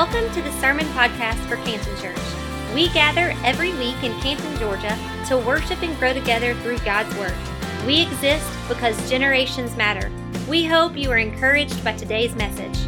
Welcome to the Sermon Podcast for Canton Church. We gather every week in Canton, Georgia to worship and grow together through God's Word. We exist because generations matter. We hope you are encouraged by today's message.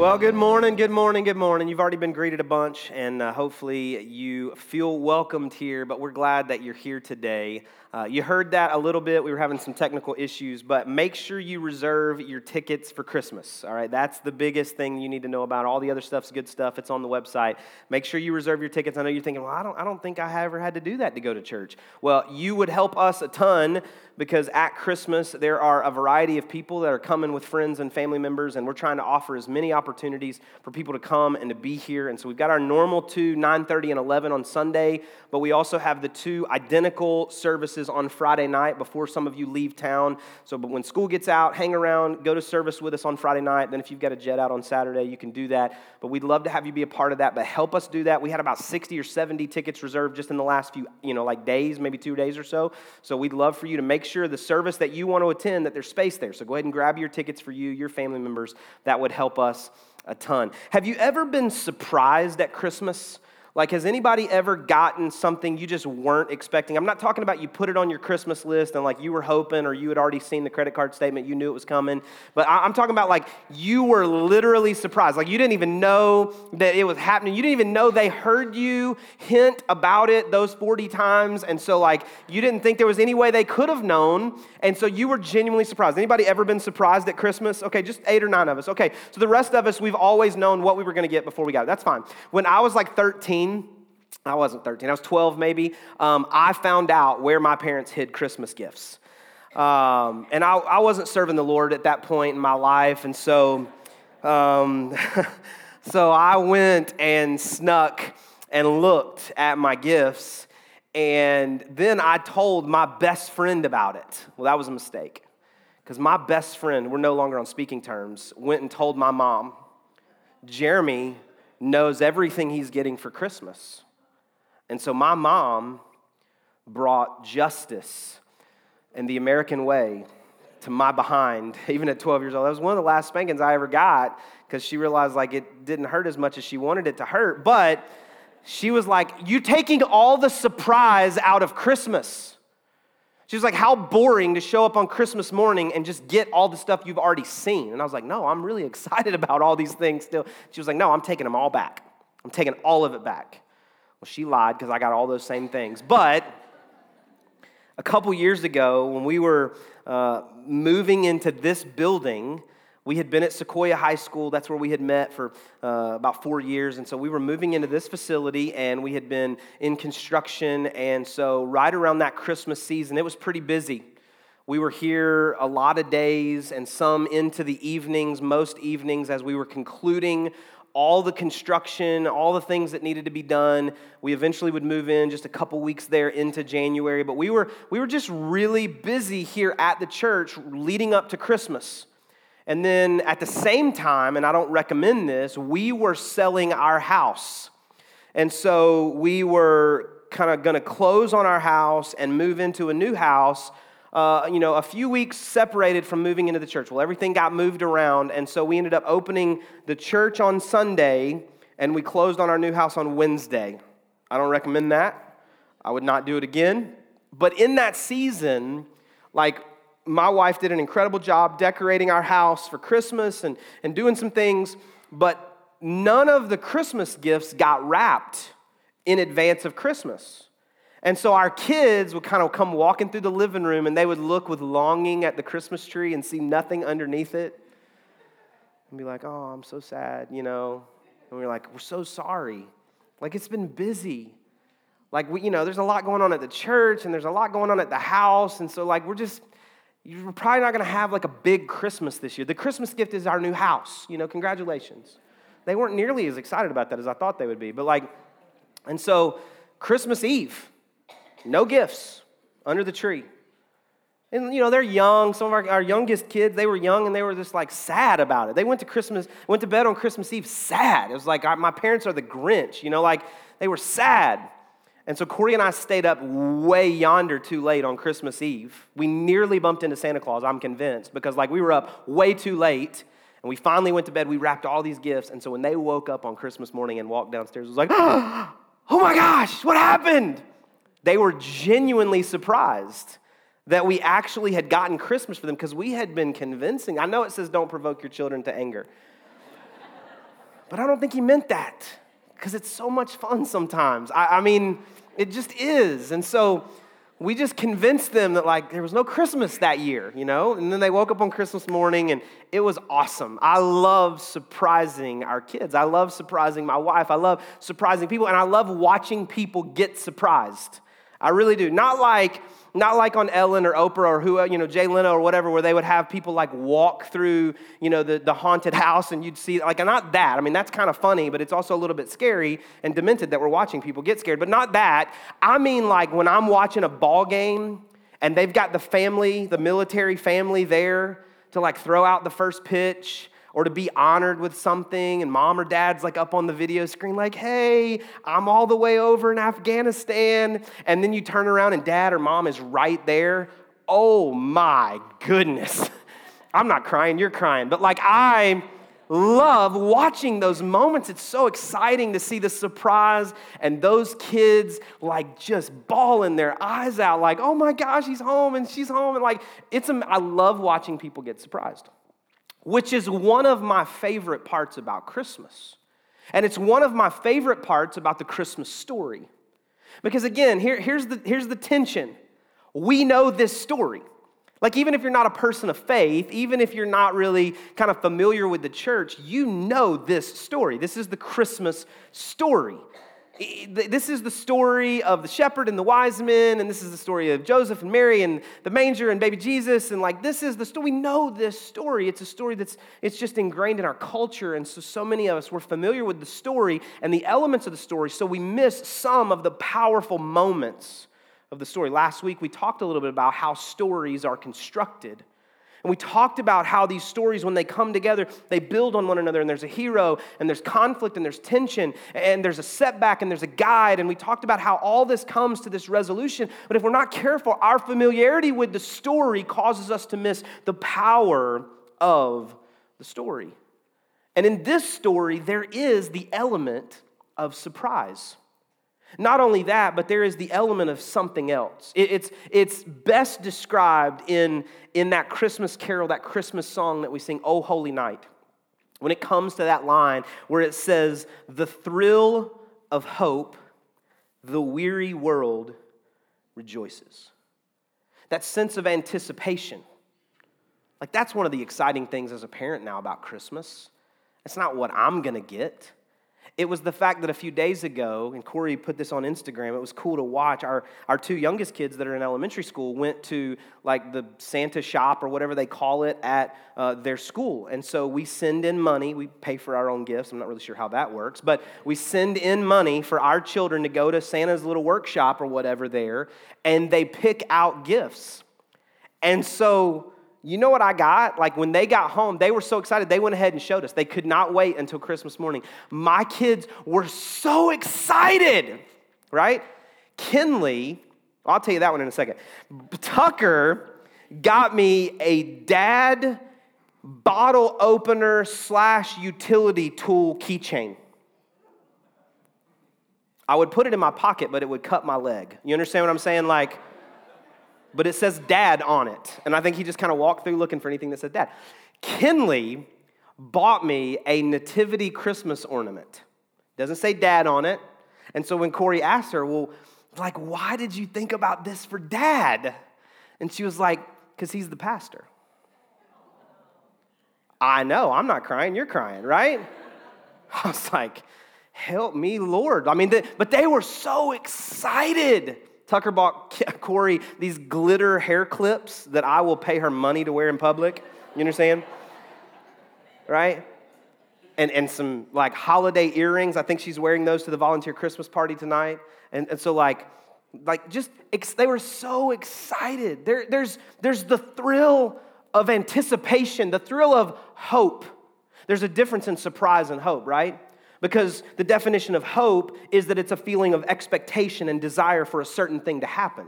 Well, good morning, good morning, good morning. You've already been greeted a bunch, and uh, hopefully you feel welcomed here, but we're glad that you're here today. Uh, you heard that a little bit. We were having some technical issues, but make sure you reserve your tickets for Christmas. All right, that's the biggest thing you need to know about. All the other stuff's good stuff. It's on the website. Make sure you reserve your tickets. I know you're thinking, well, I don't, I don't think I ever had to do that to go to church. Well, you would help us a ton because at Christmas there are a variety of people that are coming with friends and family members, and we're trying to offer as many opportunities for people to come and to be here. And so we've got our normal two, 9:30 and 11 on Sunday, but we also have the two identical services on Friday night before some of you leave town. So, but when school gets out, hang around, go to service with us on Friday night. Then, if you've got a jet out on Saturday, you can do that. But we'd love to have you be a part of that. But help us do that. We had about 60 or 70 tickets reserved just in the last few, you know, like days, maybe two days or so. So, we'd love for you to make sure the service that you want to attend that there's space there. So, go ahead and grab your tickets for you, your family members. That would help us a ton. Have you ever been surprised at Christmas? Like, has anybody ever gotten something you just weren't expecting? I'm not talking about you put it on your Christmas list and like you were hoping or you had already seen the credit card statement, you knew it was coming. But I'm talking about like you were literally surprised. Like, you didn't even know that it was happening. You didn't even know they heard you hint about it those 40 times. And so, like, you didn't think there was any way they could have known. And so you were genuinely surprised. Anybody ever been surprised at Christmas? Okay, just eight or nine of us. Okay, so the rest of us, we've always known what we were to get before we got it. That's fine. When I was like 13, 13, I wasn't 13, I was 12 maybe, um, I found out where my parents hid Christmas gifts. Um, and I, I, wasn't serving the Lord at that point in my life, and so, um, so I went and snuck and looked at my gifts, and then I told my best friend about it. Well, that was a mistake, because my best friend, we're no longer on speaking terms, went and told my mom, Jeremy knows everything he's getting for Christmas. And so my mom brought justice and the American way to my behind, even at 12 years old. That was one of the last spankings I ever got because she realized like it didn't hurt as much as she wanted it to hurt. But she was like, You taking all the surprise out of Christmas. She was like, How boring to show up on Christmas morning and just get all the stuff you've already seen. And I was like, No, I'm really excited about all these things still. She was like, No, I'm taking them all back. I'm taking all of it back. Well, she lied because I got all those same things. But a couple years ago, when we were uh, moving into this building, we had been at Sequoyah High School. That's where we had met for uh, about four years. And so we were moving into this facility and we had been in construction. And so, right around that Christmas season, it was pretty busy. We were here a lot of days and some into the evenings, most evenings, as we were concluding all the construction, all the things that needed to be done. We eventually would move in just a couple weeks there into January. But we were, we were just really busy here at the church leading up to Christmas. And then at the same time, and I don't recommend this, we were selling our house. And so we were kind of going to close on our house and move into a new house. Uh, you know, a few weeks separated from moving into the church. Well, everything got moved around, and so we ended up opening the church on Sunday, and we closed on our new house on Wednesday. I don't recommend that. I would not do it again. But in that season, like my wife did an incredible job decorating our house for Christmas and, and doing some things, but none of the Christmas gifts got wrapped in advance of Christmas. And so our kids would kind of come walking through the living room and they would look with longing at the Christmas tree and see nothing underneath it and be like, oh, I'm so sad, you know. And we're like, we're so sorry. Like it's been busy. Like, we, you know, there's a lot going on at the church and there's a lot going on at the house. And so, like, we're just, you're probably not going to have like a big Christmas this year. The Christmas gift is our new house. You know, congratulations. They weren't nearly as excited about that as I thought they would be. But like, and so Christmas Eve, no gifts under the tree. And you know, they're young. Some of our, our youngest kids, they were young and they were just like sad about it. They went to Christmas, went to bed on Christmas Eve sad. It was like my parents are the Grinch, you know, like they were sad. And so Corey and I stayed up way yonder too late on Christmas Eve. We nearly bumped into Santa Claus, I'm convinced, because like we were up way too late And we finally went to bed. We wrapped all these gifts. And so when they woke up on Christmas morning and walked downstairs, it was like, oh my gosh, what happened? They were genuinely surprised that we actually had gotten Christmas for them because we had been convincing. I know it says don't provoke your children to anger, but I don't think he meant that because it's so much fun sometimes. I, I, mean, it just is. And so we just convinced them that, like, there was no Christmas that year, you know? And then they woke up on Christmas morning and it was awesome. I love surprising our kids. I love surprising my wife. I love surprising people. And I love watching people get surprised. I really do. Not like, not like on Ellen or Oprah or who, you know, Jay Leno or whatever, where they would have people like walk through, you know, the, the haunted house and you'd see, like, not that. I mean, that's kind of funny, but it's also a little bit scary and demented that we're watching people get scared. But not that. I mean, like, when I'm watching a ball game and they've got the family, the military family there to like throw out the first pitch or to be honored with something, and mom or dad's like up on the video screen, like, hey, I'm all the way over in Afghanistan. And then you turn around and dad or mom is right there. Oh my goodness. I'm not crying, you're crying. But like, I love watching those moments. It's so exciting to see the surprise and those kids like just bawling their eyes out, like, oh my gosh, he's home and she's home. And like, it's, I love watching people get surprised which is one of my favorite parts about Christmas. And it's one of my favorite parts about the Christmas story. Because again, here, here's, the, here's the tension. We know this story. Like, even if you're not a person of faith, even if you're not really kind of familiar with the church, you know this story. This is the Christmas story. This is the story of the shepherd and the wise men, and this is the story of Joseph and Mary and the manger and baby Jesus. And like, this is the story. We know this story. It's a story that's it's just ingrained in our culture. And so, so many of us, we're familiar with the story and the elements of the story, so we miss some of the powerful moments of the story. Last week, we talked a little bit about how stories are constructed. And we talked about how these stories, when they come together, they build on one another, and there's a hero, and there's conflict, and there's tension, and there's a setback, and there's a guide. And we talked about how all this comes to this resolution. But if we're not careful, our familiarity with the story causes us to miss the power of the story. And in this story, there is the element of surprise. Not only that, but there is the element of something else. It's, it's best described in, in that Christmas carol, that Christmas song that we sing, Oh Holy Night. When it comes to that line where it says, The thrill of hope, the weary world rejoices. That sense of anticipation. Like, that's one of the exciting things as a parent now about Christmas. It's not what I'm gonna get. It was the fact that a few days ago, and Corey put this on Instagram, it was cool to watch. Our, our two youngest kids that are in elementary school went to like the Santa shop or whatever they call it at uh, their school. And so we send in money. We pay for our own gifts. I'm not really sure how that works, but we send in money for our children to go to Santa's little workshop or whatever there, and they pick out gifts. And so you know what I got? Like when they got home, they were so excited. They went ahead and showed us. They could not wait until Christmas morning. My kids were so excited, right? Kinley, I'll tell you that one in a second. Tucker got me a dad bottle opener slash utility tool keychain. I would put it in my pocket, but it would cut my leg. You understand what I'm saying? Like, but it says dad on it. And I think he just kind of walked through looking for anything that said dad. Kinley bought me a nativity Christmas ornament. Doesn't say dad on it. And so when Corey asked her, well, like, why did you think about this for dad? And she was like, because he's the pastor. I know, I'm not crying, you're crying, right? I was like, help me, Lord. I mean, the, but they were so excited. Tucker bought Corey these glitter hair clips that I will pay her money to wear in public. You understand? Right? And, and some like holiday earrings. I think she's wearing those to the volunteer Christmas party tonight. And, and so, like, like just they were so excited. There, there's, there's the thrill of anticipation, the thrill of hope. There's a difference in surprise and hope, right? Because the definition of hope is that it's a feeling of expectation and desire for a certain thing to happen.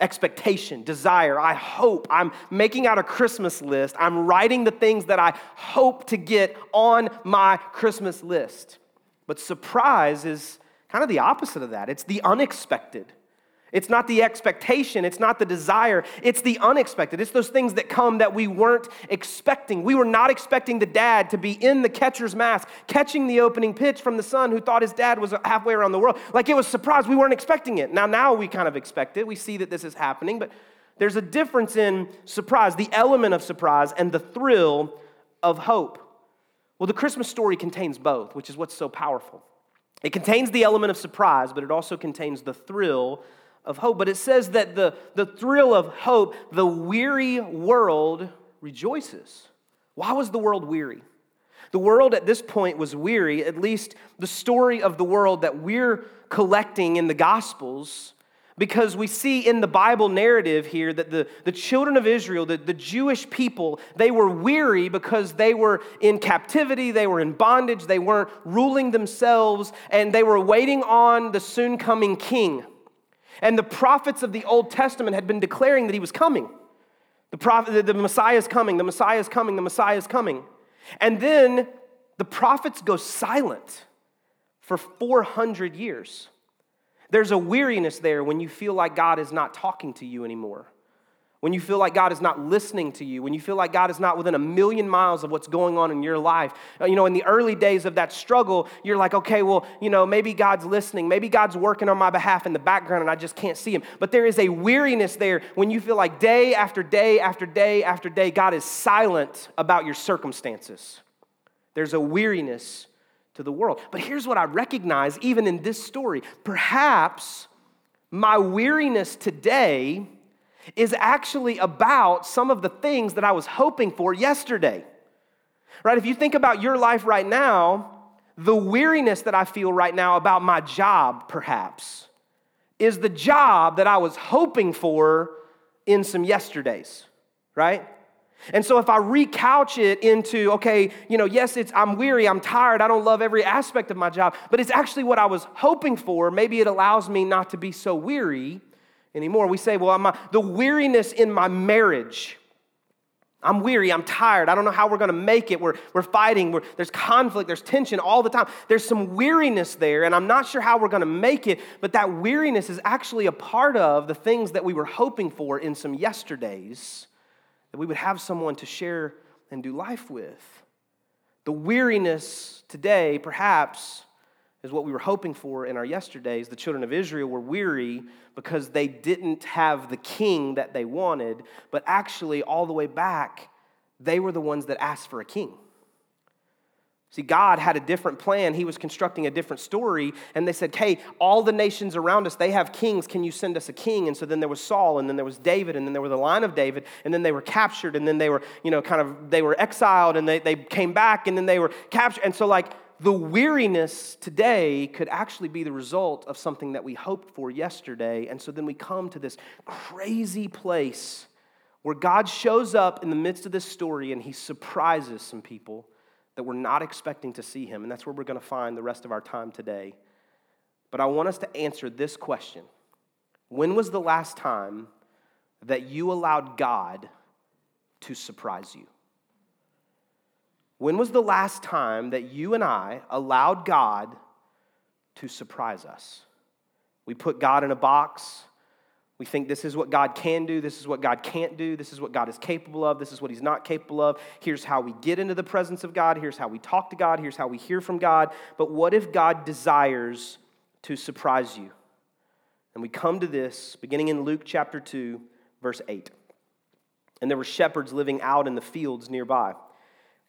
expectation, desire. I hope. I'm making out a Christmas list. I'm writing the things that I hope to get on my Christmas list. But surprise is kind of the opposite of that. It's the unexpected. It's not the expectation, it's not the desire, it's the unexpected. It's those things that come that we weren't expecting. We were not expecting the dad to be in the catcher's mask, catching the opening pitch from the son who thought his dad was halfway around the world. Like it was surprise, we weren't expecting it. Now now we kind of expect it. We see that this is happening, but there's a difference in surprise, the element of surprise and the thrill of hope. Well, the Christmas story contains both, which is what's so powerful. It contains the element of surprise, but it also contains the thrill of hope. But it says that the, the thrill of hope, the weary world rejoices. Why was the world weary? The world at this point was weary, at least the story of the world that we're collecting in the Gospels, because we see in the Bible narrative here that the, the children of Israel, the, the Jewish people, they were weary because they were in captivity, they were in bondage, they weren't ruling themselves, and they were waiting on the soon coming king. And the prophets of the Old Testament had been declaring that he was coming. The, prophet, the Messiah is coming, the Messiah is coming, the Messiah is coming. And then the prophets go silent for 400 years. There's a weariness there when you feel like God is not talking to you anymore when you feel like God is not listening to you, when you feel like God is not within a million miles of what's going on in your life. Uh, you know, in the early days of that struggle, you're like, okay, well, you know, maybe God's listening, maybe God's working on my behalf in the background and I just can't see Him. But there is a weariness there when you feel like day after day after day after day, God is silent about your circumstances. There's a weariness to the world. But here's what I recognize even in this story perhaps my weariness today is actually about some of the things that I was hoping for yesterday. Right? If you think about your life right now, the weariness that I feel right now about my job, perhaps, is the job that I was hoping for in some yesterdays, right? And so if I recouch it into, okay, you know, yes, it's I'm weary, I'm tired, I don't love every aspect of my job, but it's actually what I was hoping for, maybe it allows me not to be so weary anymore. We say, well, the weariness in my marriage. I'm weary, I'm tired, I don't know how we're gonna make it. We're, we're fighting, we're, there's conflict, there's tension all the time. There's some weariness there, and I'm not sure how we're gonna make it, but that weariness is actually a part of the things that we were hoping for in some yesterdays, that we would have someone to share and do life with. The weariness today, perhaps, is what we were hoping for in our yesterdays. The children of Israel were weary because they didn't have the king that they wanted, but actually, all the way back, they were the ones that asked for a king. See, God had a different plan. He was constructing a different story. And they said, Hey, all the nations around us, they have kings. Can you send us a king? And so then there was Saul, and then there was David, and then there was the line of David, and then they were captured, and then they were, you know, kind of, they were exiled, and they, they came back, and then they were captured. And so, like, the weariness today could actually be the result of something that we hoped for yesterday. And so then we come to this crazy place where God shows up in the midst of this story and he surprises some people that were not expecting to see him. And that's where we're going to find the rest of our time today. But I want us to answer this question When was the last time that you allowed God to surprise you? When was the last time that you and I allowed God to surprise us? We put God in a box. We think this is what God can do, this is what God can't do, this is what God is capable of, this is what He's not capable of. Here's how we get into the presence of God, here's how we talk to God, here's how we hear from God. But what if God desires to surprise you? And we come to this beginning in Luke chapter 2, verse 8. And there were shepherds living out in the fields nearby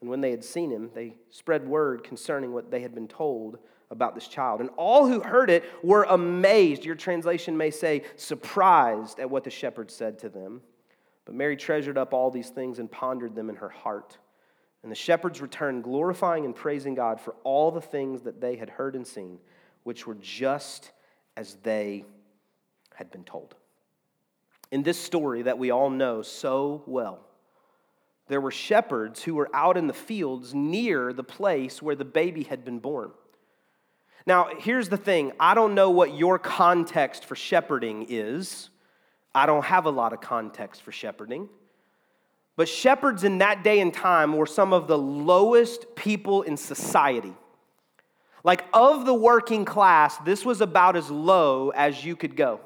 And when they had seen him, they spread word concerning what they had been told about this child. And all who heard it were amazed. Your translation may say, surprised at what the shepherds said to them. But Mary treasured up all these things and pondered them in her heart. And the shepherds returned, glorifying and praising God for all the things that they had heard and seen, which were just as they had been told. In this story that we all know so well, there were shepherds who were out in the fields near the place where the baby had been born. Now, here's the thing I don't know what your context for shepherding is. I don't have a lot of context for shepherding. But shepherds in that day and time were some of the lowest people in society. Like, of the working class, this was about as low as you could go.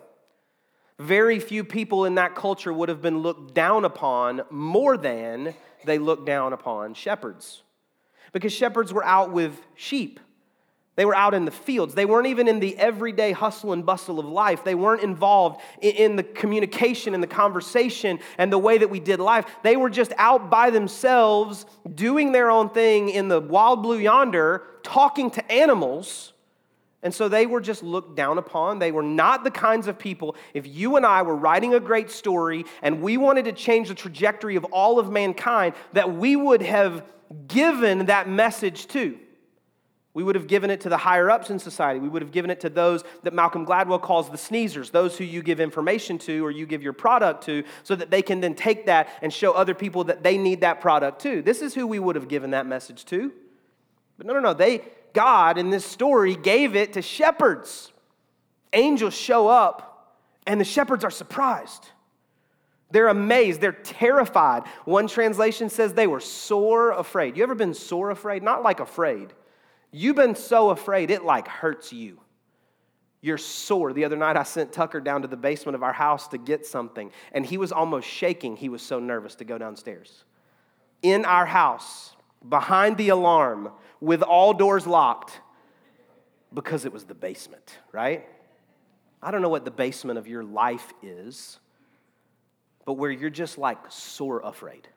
Very few people in that culture would have been looked down upon more than they looked down upon shepherds. Because shepherds were out with sheep. They were out in the fields. They weren't even in the everyday hustle and bustle of life. They weren't involved in the communication and the conversation and the way that we did life. They were just out by themselves, doing their own thing in the wild blue yonder, talking to animals. And so they were just looked down upon. They were not the kinds of people, if you and I were writing a great story and we wanted to change the trajectory of all of mankind, that we would have given that message to. We would have given it to the higher ups in society. We would have given it to those that Malcolm Gladwell calls the sneezers, those who you give information to or you give your product to, so that they can then take that and show other people that they need that product too. This is who we would have given that message to. But no, no, no. They, God in this story gave it to shepherds. Angels show up, and the shepherds are surprised. They're amazed. They're terrified. One translation says they were sore afraid. You ever been sore afraid? Not like afraid You've been so afraid, it like hurts you. You're sore. The other night, I sent Tucker down to the basement of our house to get something, and he was almost shaking. He was so nervous to go downstairs. In our house, behind the alarm, with all doors locked, because it was the basement, right? I don't know what the basement of your life is, but where you're just like sore afraid.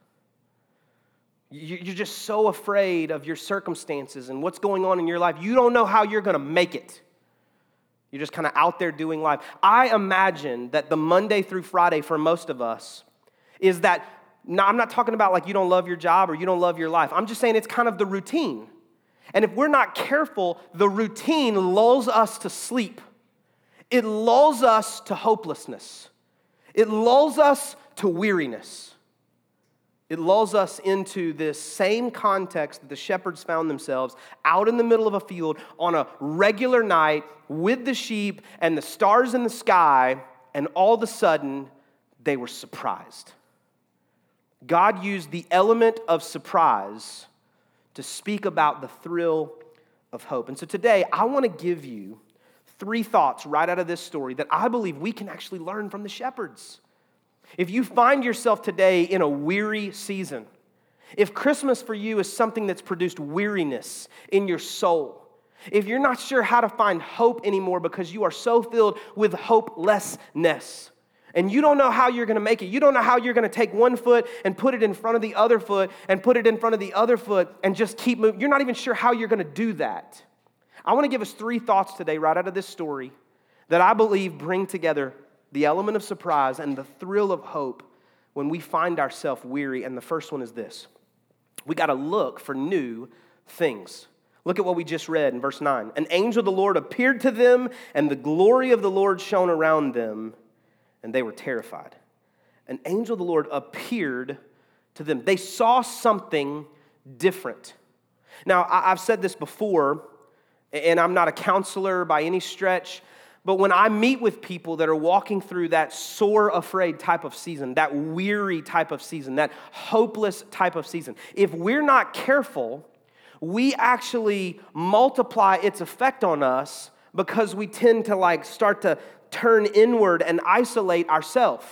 You're just so afraid of your circumstances and what's going on in your life. You don't know how you're going to make it. You're just kind of out there doing life. I imagine that the Monday through Friday for most of us is that, now I'm not talking about like you don't love your job or you don't love your life. I'm just saying it's kind of the routine. And if we're not careful, the routine lulls us to sleep, it lulls us to hopelessness, it lulls us to weariness. It lulls us into this same context that the shepherds found themselves out in the middle of a field on a regular night with the sheep and the stars in the sky, and all of a sudden they were surprised. God used the element of surprise to speak about the thrill of hope. And so today I want to give you three thoughts right out of this story that I believe we can actually learn from the shepherds. If you find yourself today in a weary season, if Christmas for you is something that's produced weariness in your soul, if you're not sure how to find hope anymore because you are so filled with hopelessness, and you don't know how you're going to make it. You don't know how you're going to take one foot and put it in front of the other foot and put it in front of the other foot and just keep moving. You're not even sure how you're going to do that. I want to give us three thoughts today, right out of this story, that I believe bring together the element of surprise and the thrill of hope when we find ourselves weary. And the first one is this we got to look for new things. Look at what we just read in verse 9. An angel of the Lord appeared to them, and the glory of the Lord shone around them, and they were terrified. An angel of the Lord appeared to them. They saw something different. Now, I've said this before, and I'm not a counselor by any stretch, but when I meet with people that are walking through that sore afraid type of season, that weary type of season, that hopeless type of season, if we're not careful, we actually multiply its effect on us because we tend to like start to turn inward and isolate ourselves.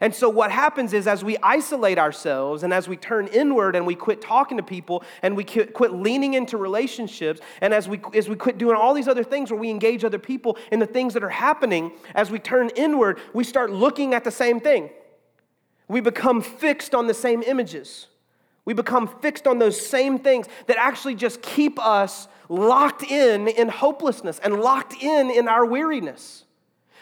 And so, what happens is, as we isolate ourselves and as we turn inward and we quit talking to people and we quit leaning into relationships, and as we, as we quit doing all these other things where we engage other people in the things that are happening, as we turn inward, we start looking at the same thing. We become fixed on the same images. We become fixed on those same things that actually just keep us locked in in hopelessness and locked in in our weariness.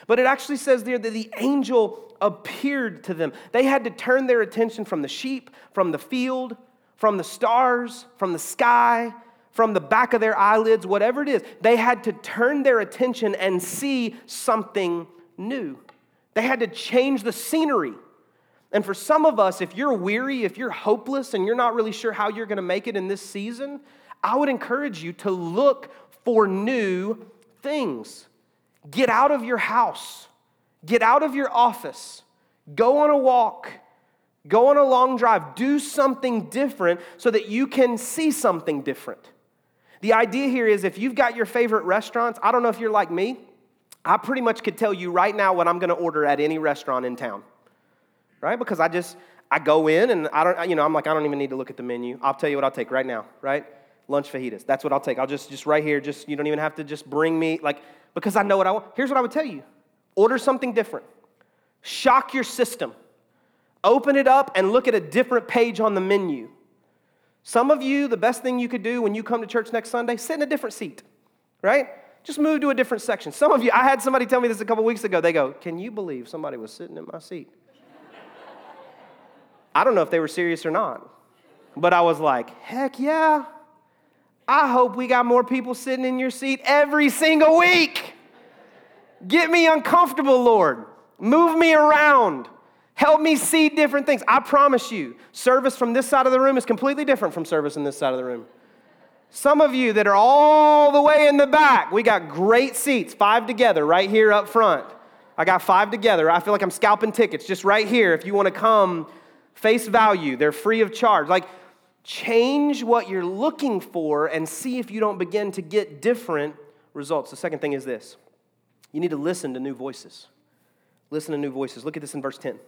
But it actually says there that the angel appeared to them. They had to turn their attention from the sheep, from the field, from the stars, from the sky, from the back of their eyelids, whatever it is. They had to turn their attention and see something new. They had to change the scenery. And for some of us, if you're weary, if you're hopeless, and you're not really sure how you're going to make it in this season, I would encourage you to look for new things. Get out of your house. Get out of your office, go on a walk, go on a long drive, do something different so that you can see something different. The idea here is if you've got your favorite restaurants, I don't know if you're like me, I pretty much could tell you right now what I'm going to order at any restaurant in town. Right? Because I just I go in and I don't you know, I'm like I don't even need to look at the menu. I'll tell you what I'll take right now, right? Lunch fajitas. That's what I'll take. I'll just just right here just you don't even have to just bring me like because I know what I want. Here's what I would tell you. Order something different. Shock your system. Open it up and look at a different page on the menu. Some of you, the best thing you could do when you come to church next Sunday, sit in a different seat, right? Just move to a different section. Some of you, I had somebody tell me this a couple weeks ago. They go, Can you believe somebody was sitting in my seat? I don't know if they were serious or not, but I was like, Heck yeah. I hope we got more people sitting in your seat every single week. Get me uncomfortable, Lord. Move me around. Help me see different things. I promise you, service from this side of the room is completely different from service in this side of the room. Some of you that are all the way in the back, we got great seats, five together right here up front. I got five together. I feel like I'm scalping tickets just right here. If you want to come, face value, they're free of charge. Like, change what you're looking for and see if you don't begin to get different results. The second thing is this you need to listen to new voices. Listen to new voices. Look at this in verse 10.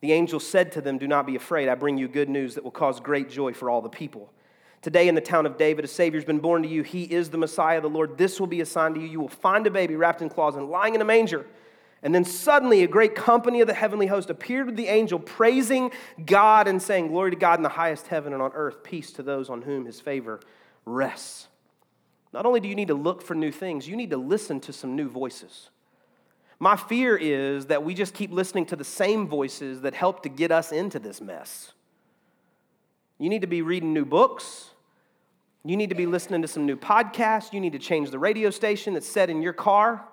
The angel said to them, Do not be afraid. I bring you good news that will cause great joy for all the people. Today in the town of David, a Savior has been born to you. He is the Messiah, the Lord. This will be a sign to you. You will find a baby wrapped in cloths and lying in a manger. And then suddenly a great company of the heavenly host appeared with the angel, praising God and saying, Glory to God in the highest heaven and on earth, peace to those on whom his favor rests. Not only do you need to look for new things, you need to listen to some new voices. My fear is that we just keep listening to the same voices that help to get us into this mess. You need to be reading new books. You need to be listening to some new podcasts. You need to change the radio station that's set in your car.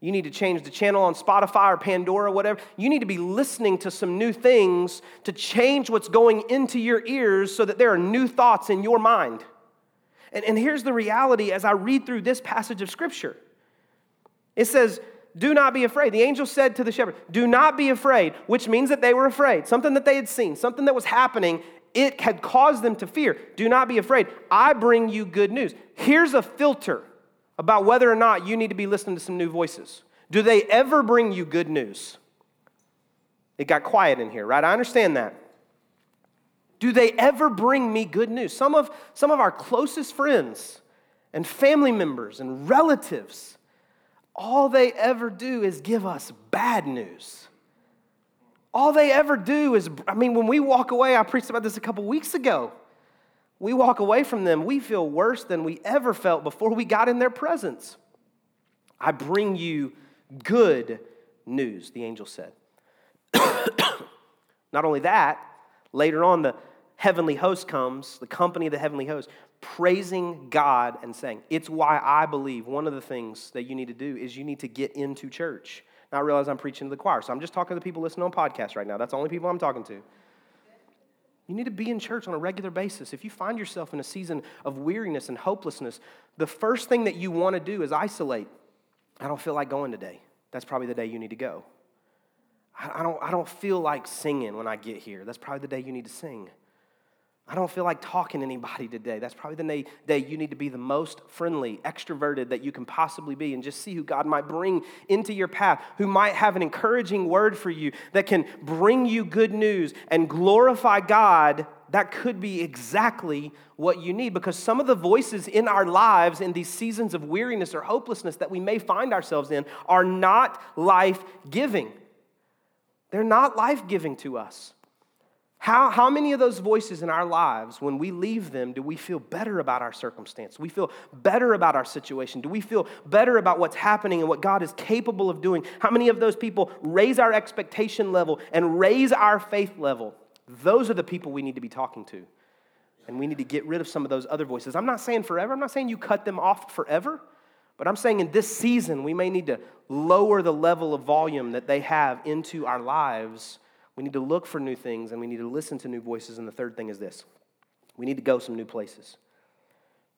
You need to change the channel on Spotify or Pandora, or whatever. You need to be listening to some new things to change what's going into your ears so that there are new thoughts in your mind. And, and here's the reality as I read through this passage of Scripture it says, do not be afraid. The angel said to the shepherd, Do not be afraid, which means that they were afraid. Something that they had seen, something that was happening, it had caused them to fear. Do not be afraid. I bring you good news. Here's a filter about whether or not you need to be listening to some new voices. Do they ever bring you good news? It got quiet in here, right? I understand that. Do they ever bring me good news? Some of, some of our closest friends and family members and relatives, all they ever do is give us bad news. All they ever do is, I mean, when we walk away, I preached about this a couple weeks ago. We walk away from them, we feel worse than we ever felt before we got in their presence. I bring you good news, the angel said. Not only that, later on, the heavenly host comes, the company of the heavenly host, praising God and saying, It's why I believe one of the things that you need to do is you need to get into church. Now I realize I'm preaching to the choir, so I'm just talking to the people listening on podcasts right now. That's the only people I'm talking to. You need to be in church on a regular basis. If you find yourself in a season of weariness and hopelessness, the first thing that you want to do is isolate. I don't feel like going today. That's probably the day you need to go. I don't, I don't feel like singing when I get here. That's probably the day you need to sing. I don't feel like talking to anybody today. That's probably the day you need to be the most friendly, extroverted that you can possibly be and just see who God might bring into your path, who might have an encouraging word for you that can bring you good news and glorify God. That could be exactly what you need because some of the voices in our lives in these seasons of weariness or hopelessness that we may find ourselves in are not life giving. They're not life giving to us. How, how many of those voices in our lives, when we leave them, do we feel better about our circumstance? Do we feel better about our situation? Do we feel better about what's happening and what God is capable of doing? How many of those people raise our expectation level and raise our faith level? Those are the people we need to be talking to. And we need to get rid of some of those other voices. I'm not saying forever, I'm not saying you cut them off forever, but I'm saying in this season, we may need to lower the level of volume that they have into our lives we need to look for new things and we need to listen to new voices. And the third thing is this we need to go some new places.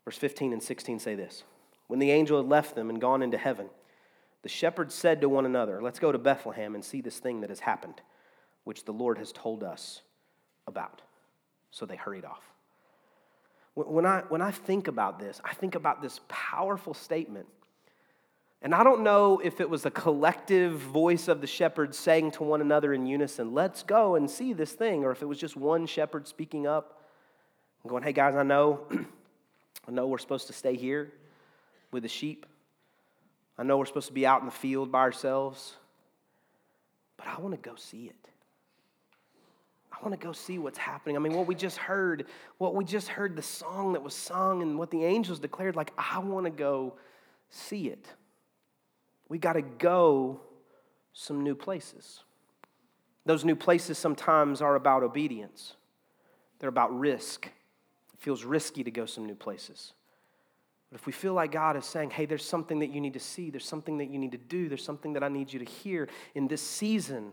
Verse 15 and 16 say this When the angel had left them and gone into heaven, the shepherds said to one another, Let's go to Bethlehem and see this thing that has happened, which the Lord has told us about. So they hurried off. When I, when I think about this, I think about this powerful statement and I don't know if it was a collective voice of the shepherds saying to one another in unison, let's go and see this thing, or if it was just one shepherd speaking up and going, hey guys, I know, I know we're supposed to stay here with the sheep. I know we're supposed to be out in the field by ourselves, but I want to go see it. I want to go see what's happening. I mean, what we just heard, what we just heard, the song that was sung and what the angels declared, like, I want to go see it we got to go some new places. Those new places sometimes are about obedience, they're about risk. It feels risky to go some new places. But if we feel like God is saying, hey, there's something that you need to see, there's something that you need to do, there's something that I need you to hear in this season,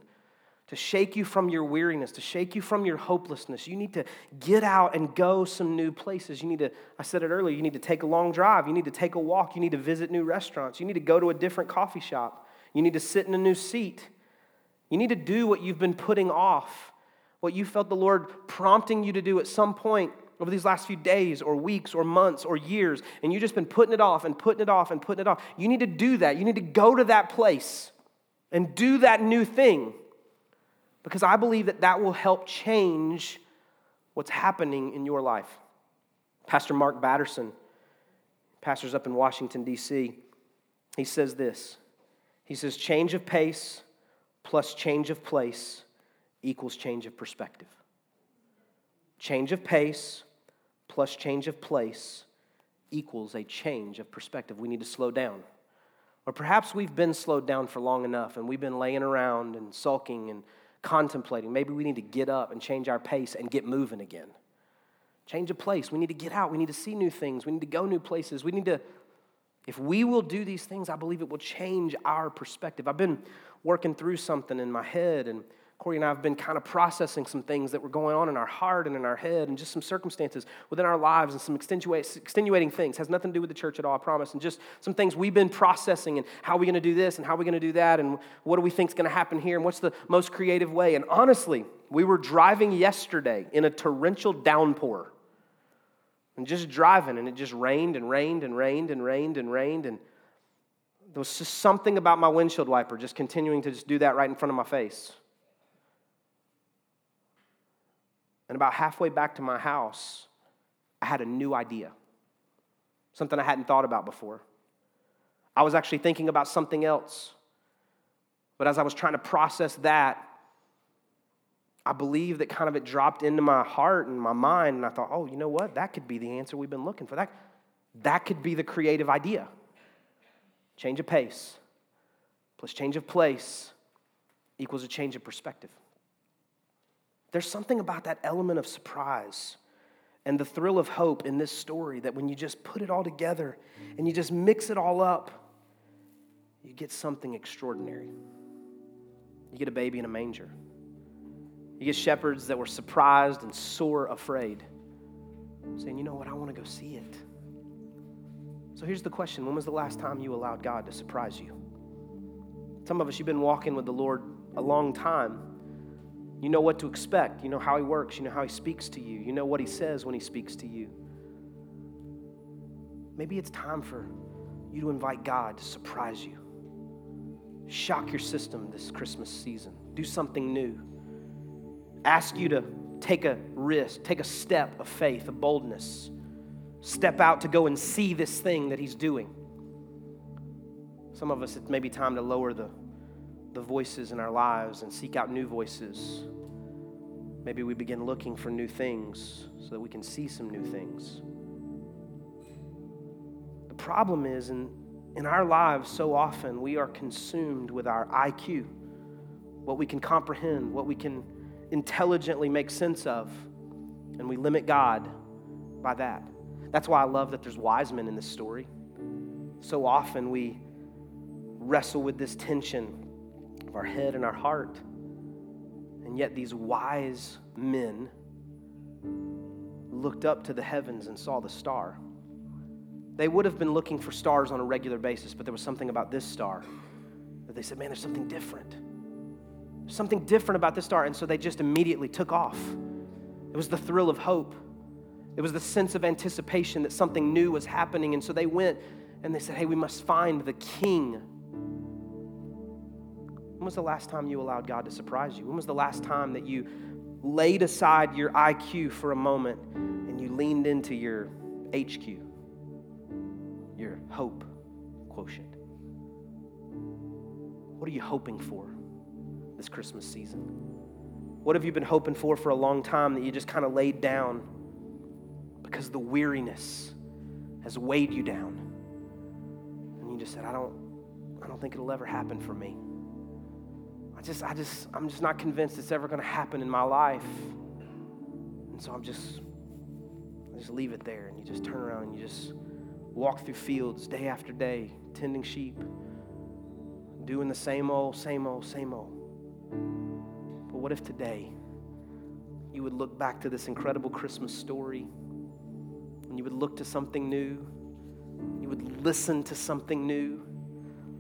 to shake you from your weariness, to shake you from your hopelessness. You need to get out and go some new places. You need to, I said it earlier, you need to take a long drive. You need to take a walk. You need to visit new restaurants. You need to go to a different coffee shop. You need to sit in a new seat. You need to do what you've been putting off, what you felt the Lord prompting you to do at some point over these last few days or weeks or months or years, and you've just been putting it off and putting it off and putting it off. You need to do that. You need to go to that place and do that new thing because I believe that that will help change what's happening in your life. Pastor Mark Batterson, pastors up in Washington, D.C., he says this. He says, change of pace plus change of place equals change of perspective. Change of pace plus change of place equals a change of perspective. We need to slow down. Or perhaps we've been slowed down for long enough and we've been laying around and sulking and contemplating. Maybe we need to get up and change our pace and get moving again. Change of place. We need to get out. We need to see new things. We need to go new places. We need to, if we will do these things, I believe it will change our perspective. I've been working through something in my head and Corey and I have been kind of processing some things that were going on in our heart and in our head and just some circumstances within our lives and some extenuating things. Has nothing to do with the church at all, I promise. And just some things we've been processing and how are we going to do this and how are we going to do that and what do we think is going to happen here and what's the most creative way. And honestly, we were driving yesterday in a torrential downpour and just driving and it just rained and rained and rained and rained and rained and there was just something about my windshield wiper just continuing to just do that right in front of my face. And about halfway back to my house, I had a new idea, something I hadn't thought about before. I was actually thinking about something else. But as I was trying to process that, I believe that kind of it dropped into my heart and my mind, and I thought, oh, you know what? That could be the answer we've been looking for. That, that could be the creative idea. Change of pace plus change of place equals a change of perspective. There's something about that element of surprise and the thrill of hope in this story that when you just put it all together and you just mix it all up, you get something extraordinary. You get a baby in a manger. You get shepherds that were surprised and sore afraid, saying, You know what? I want to go see it. So here's the question When was the last time you allowed God to surprise you? Some of us, you've been walking with the Lord a long time. You know what to expect. You know how He works. You know how He speaks to you. You know what He says when He speaks to you. Maybe it's time for you to invite God to surprise you. Shock your system this Christmas season. Do something new. Ask you to take a risk, take a step of faith, of boldness. Step out to go and see this thing that He's doing. Some of us, it may be time to lower the, the voices in our lives and seek out new voices. Maybe we begin looking for new things so that we can see some new things. The problem is, in, in our lives, so often we are consumed with our IQ, what we can comprehend, what we can intelligently make sense of, and we limit God by that. That's why I love that there's wise men in this story. So often we wrestle with this tension of our head and our heart. And yet, these wise men looked up to the heavens and saw the star. They would have been looking for stars on a regular basis, but there was something about this star that they said, man, there's something different. There's something different about this star. And so they just immediately took off. It was the thrill of hope, it was the sense of anticipation that something new was happening. And so they went and they said, hey, we must find the king was the last time you allowed God to surprise you? When was the last time that you laid aside your IQ for a moment and you leaned into your HQ, your hope quotient? What are you hoping for this Christmas season? What have you been hoping for for a long time that you just kind of laid down because the weariness has weighed you down? And you just said, I don't, I don't think it'll ever happen for me. Just, I just, I'm just not convinced it's ever going to happen in my life. And so I'm just, I just leave it there. And you just turn around and you just walk through fields day after day, tending sheep, doing the same old, same old, same old. But what if today you would look back to this incredible Christmas story and you would look to something new? You would listen to something new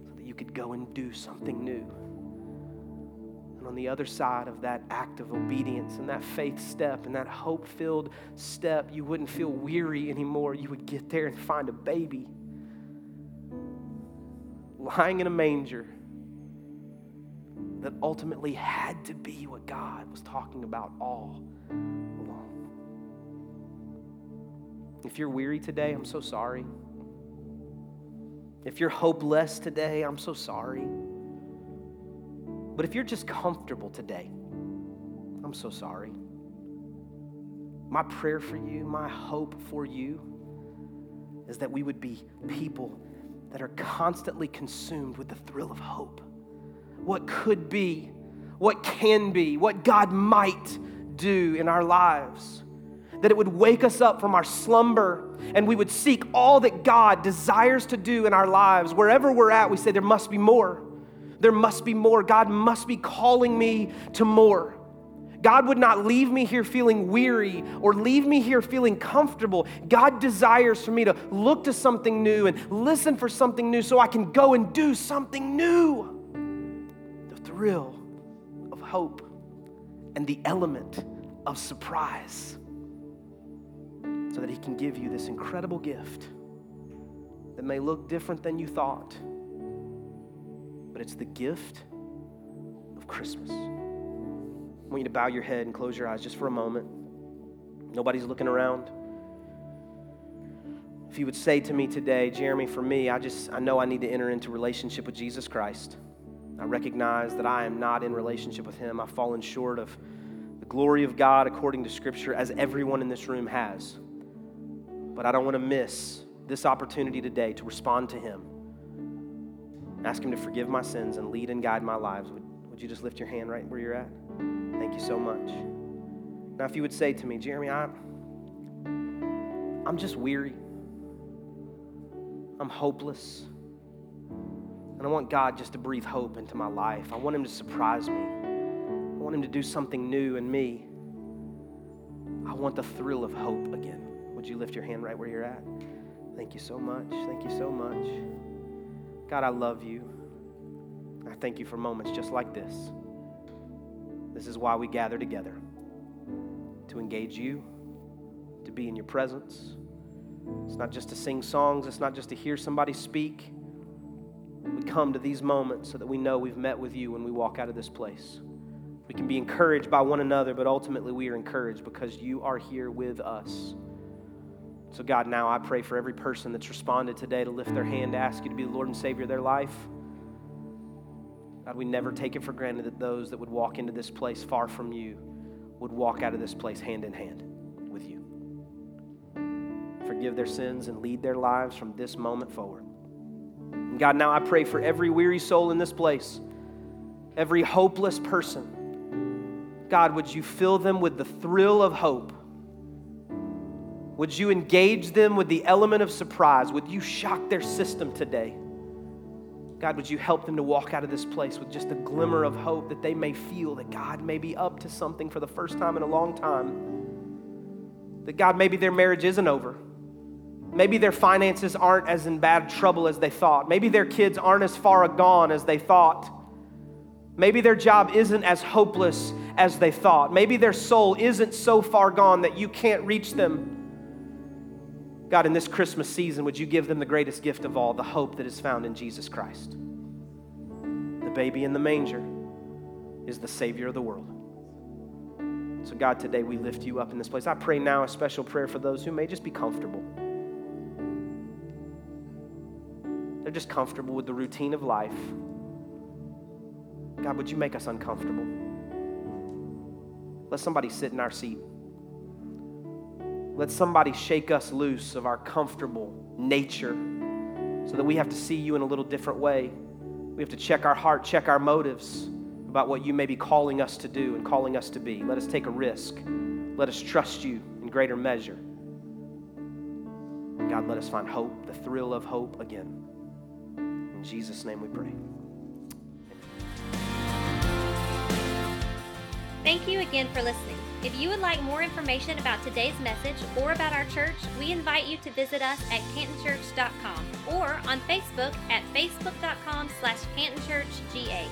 so that you could go and do something new on the other side of that act of obedience and that faith step and that hope filled step, you wouldn't feel weary anymore. You would get there and find a baby lying in a manger that ultimately had to be what God was talking about all along. If you're weary today, I'm so sorry. If you're hopeless today, I'm so sorry. But if you're just comfortable today, I'm so sorry. My prayer for you, my hope for you, is that we would be people that are constantly consumed with the thrill of hope. What could be, what can be, what God might do in our lives. That it would wake us up from our slumber and we would seek all that God desires to do in our lives. Wherever we're at, we say there must be more. There must be more. God must be calling me to more. God would not leave me here feeling weary or leave me here feeling comfortable. God desires for me to look to something new and listen for something new so I can go and do something new. The thrill of hope and the element of surprise so that He can give you this incredible gift that may look different than you thought but it's the gift of Christmas. I want you to bow your head and close your eyes just for a moment. Nobody's looking around. If you would say to me today, Jeremy, for me, I just I know I need to enter into relationship with Jesus Christ. I recognize that I am not in relationship with him. I've fallen short of the glory of God according to scripture as everyone in this room has. But I don't want to miss this opportunity today to respond to him Ask Him to forgive my sins and lead and guide my lives. Would, would you just lift your hand right where you're at? Thank you so much. Now, if you would say to me, Jeremy, I, I'm just weary. I'm hopeless. And I want God just to breathe hope into my life. I want Him to surprise me. I want Him to do something new in me. I want the thrill of hope again. Would you lift your hand right where you're at? Thank you so much. Thank you so much. God, I love you. I thank you for moments just like this. This is why we gather together to engage you, to be in your presence. It's not just to sing songs, it's not just to hear somebody speak. We come to these moments so that we know we've met with you when we walk out of this place. We can be encouraged by one another, but ultimately we are encouraged because you are here with us. So, God, now I pray for every person that's responded today to lift their hand to ask you to be the Lord and Savior of their life. God, we never take it for granted that those that would walk into this place far from you would walk out of this place hand in hand with you. Forgive their sins and lead their lives from this moment forward. And God, now I pray for every weary soul in this place, every hopeless person. God, would you fill them with the thrill of hope? Would you engage them with the element of surprise? Would you shock their system today? God, would you help them to walk out of this place with just a glimmer of hope that they may feel that God may be up to something for the first time in a long time? That God, maybe their marriage isn't over. Maybe their finances aren't as in bad trouble as they thought. Maybe their kids aren't as far gone as they thought. Maybe their job isn't as hopeless as they thought. Maybe their soul isn't so far gone that you can't reach them. God, in this Christmas season, would you give them the greatest gift of all, the hope that is found in Jesus Christ? The baby in the manger is the Savior of the world. So, God, today we lift you up in this place. I pray now a special prayer for those who may just be comfortable. They're just comfortable with the routine of life. God, would you make us uncomfortable? Let somebody sit in our seat. Let somebody shake us loose of our comfortable nature so that we have to see you in a little different way. We have to check our heart, check our motives about what you may be calling us to do and calling us to be. Let us take a risk. Let us trust you in greater measure. God, let us find hope, the thrill of hope again. In Jesus' name we pray. Thank you again for listening. If you would like more information about today's message or about our church, we invite you to visit us at cantonchurch.com or on Facebook at facebook.com slash cantonchurchga.